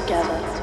together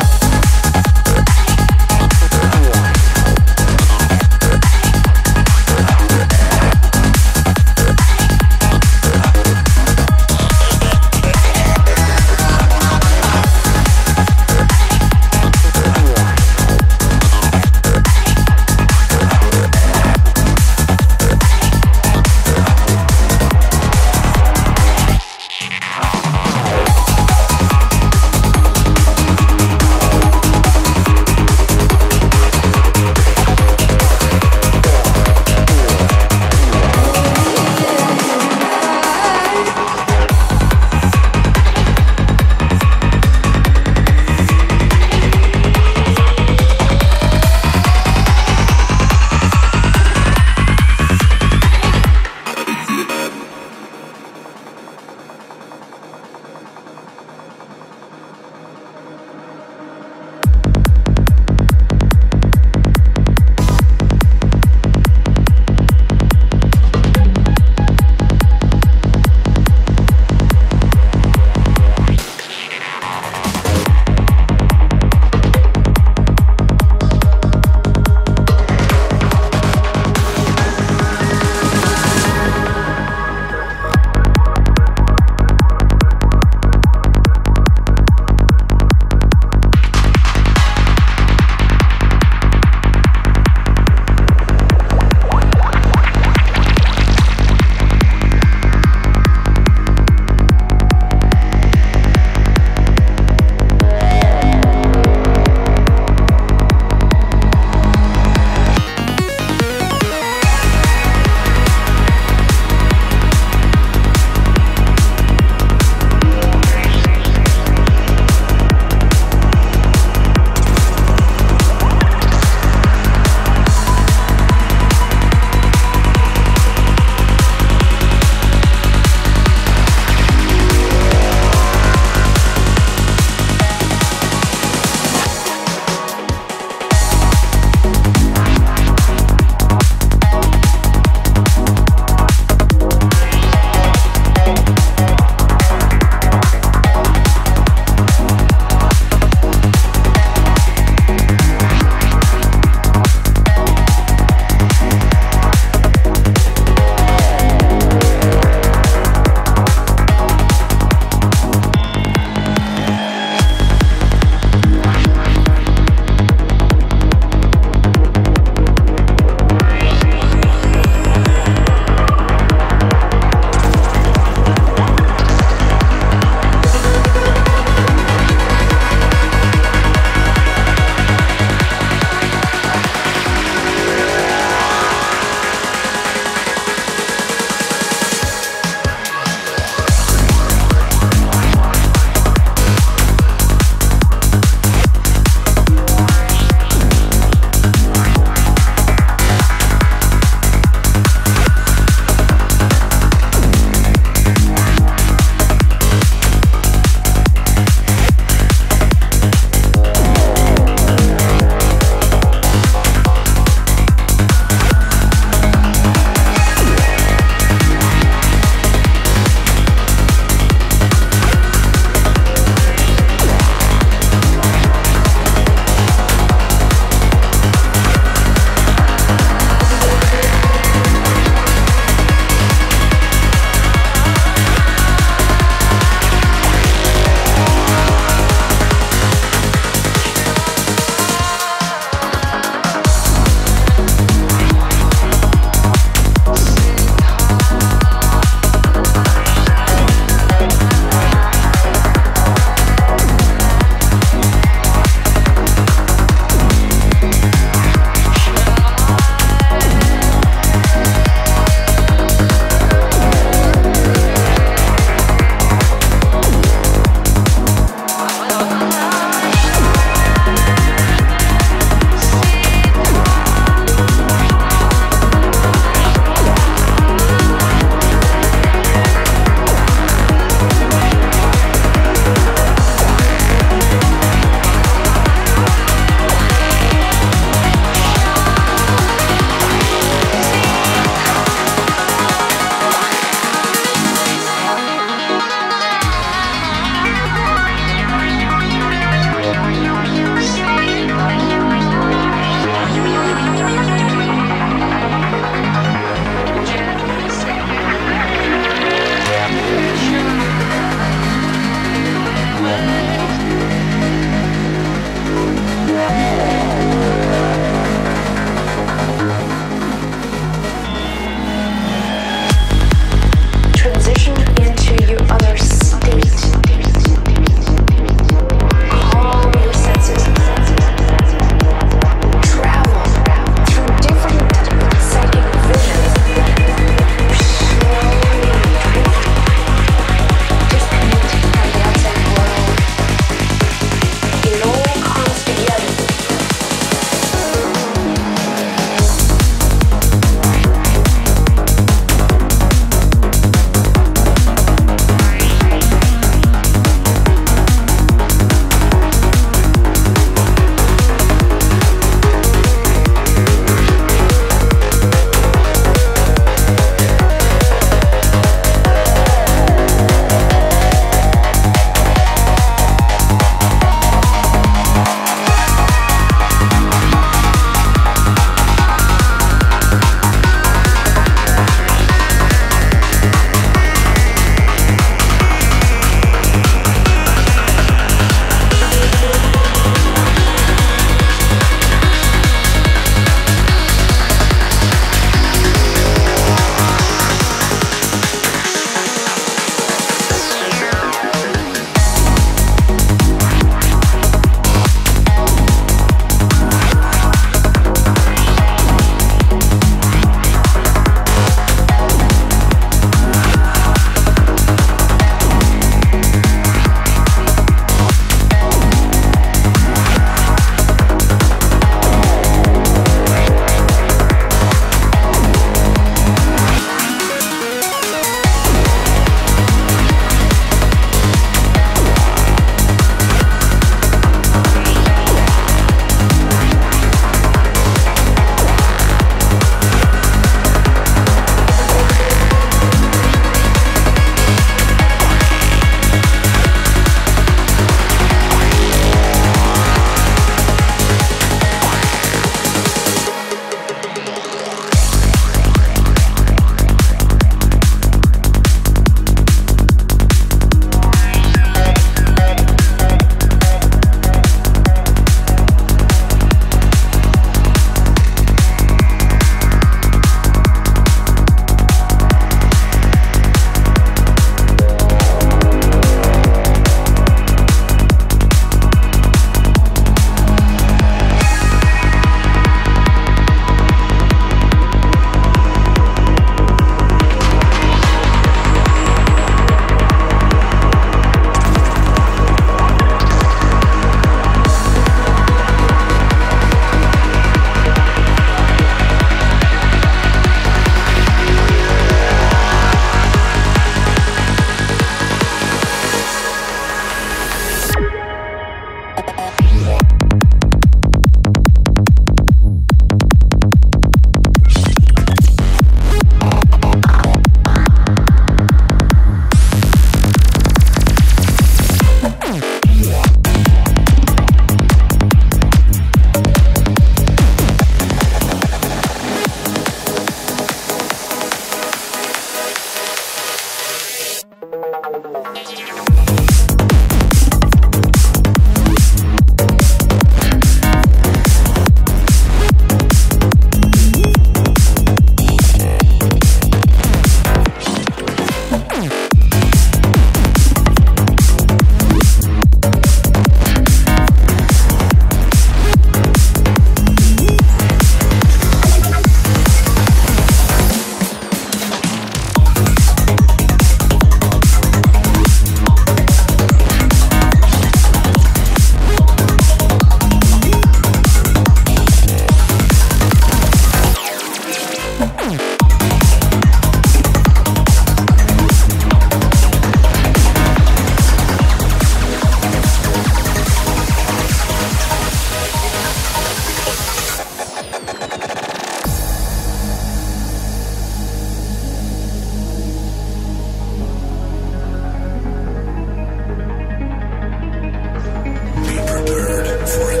for it.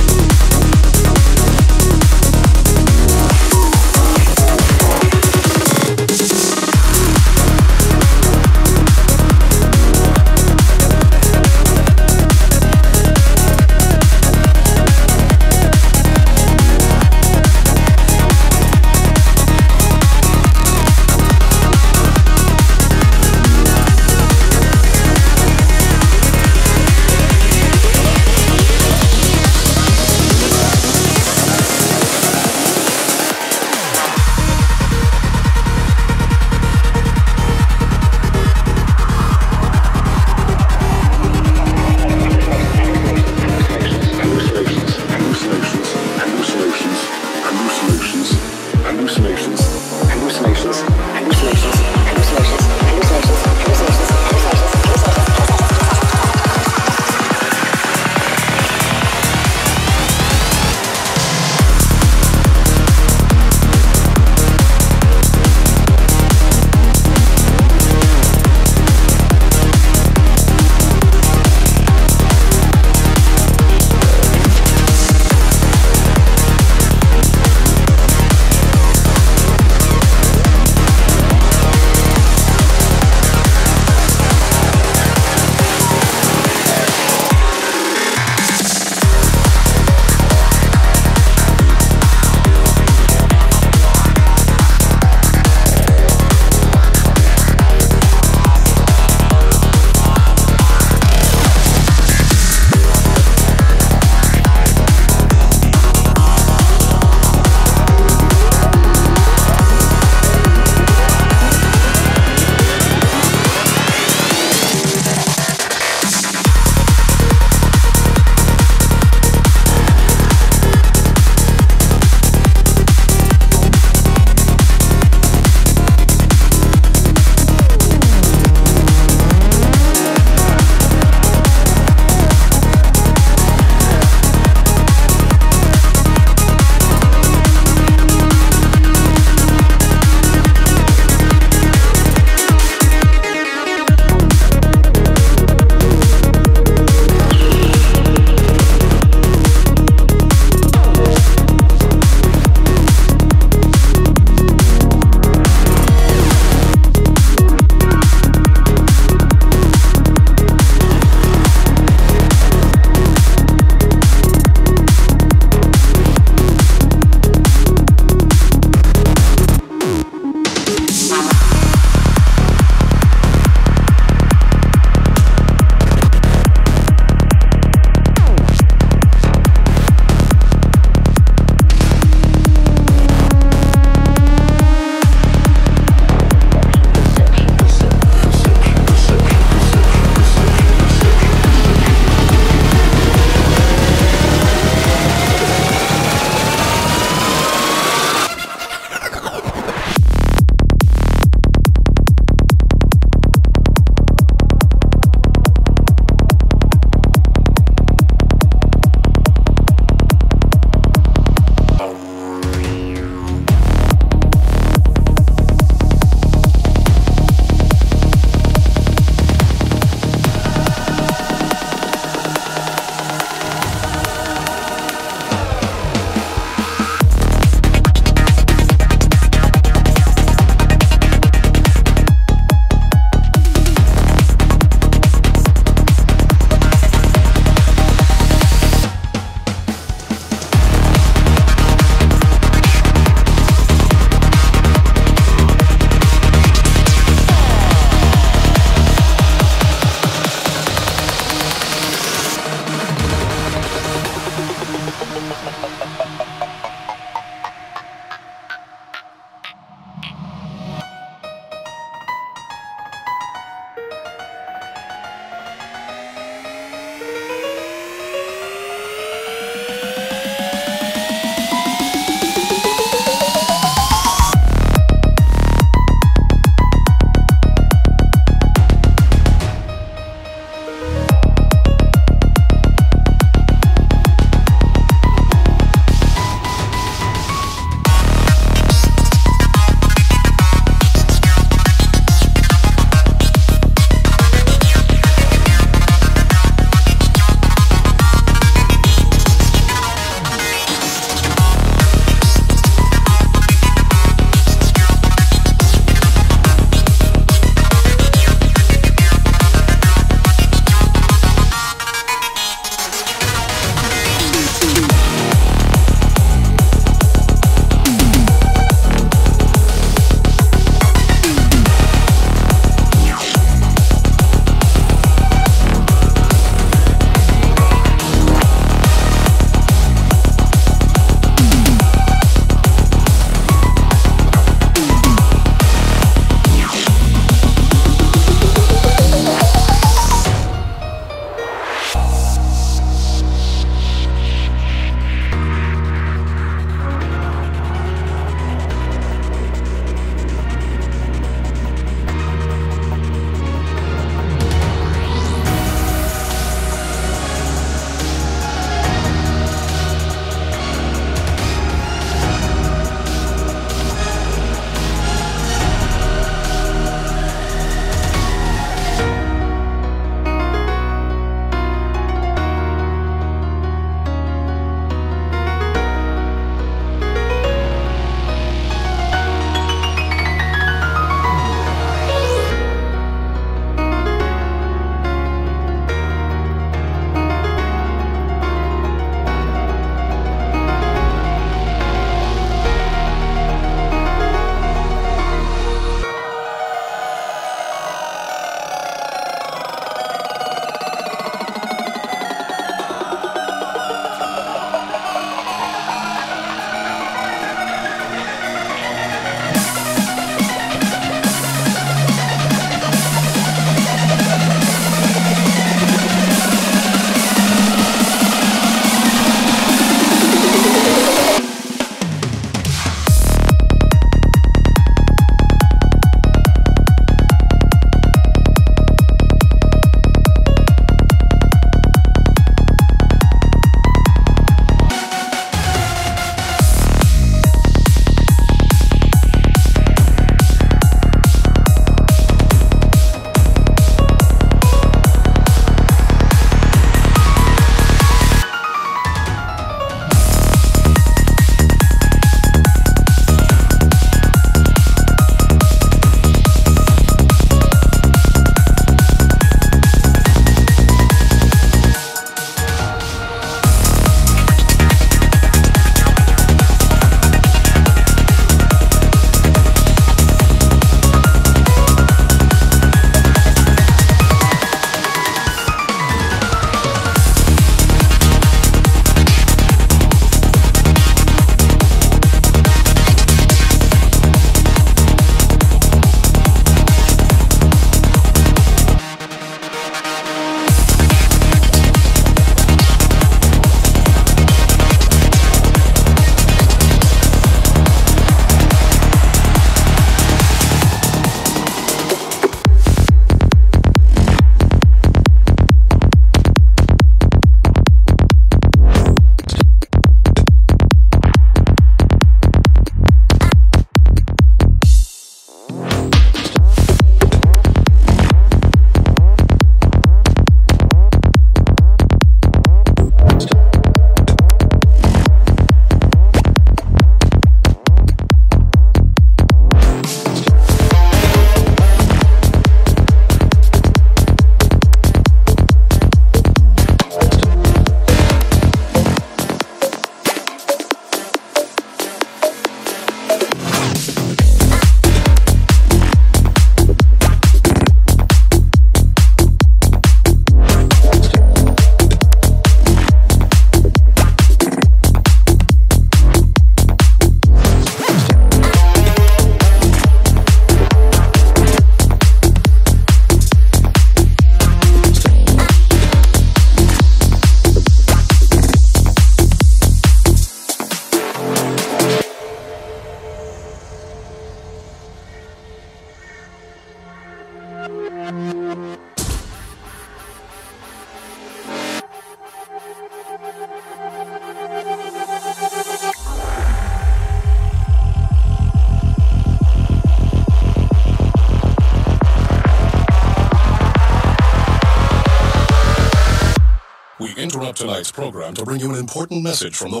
Program to bring you an important message from the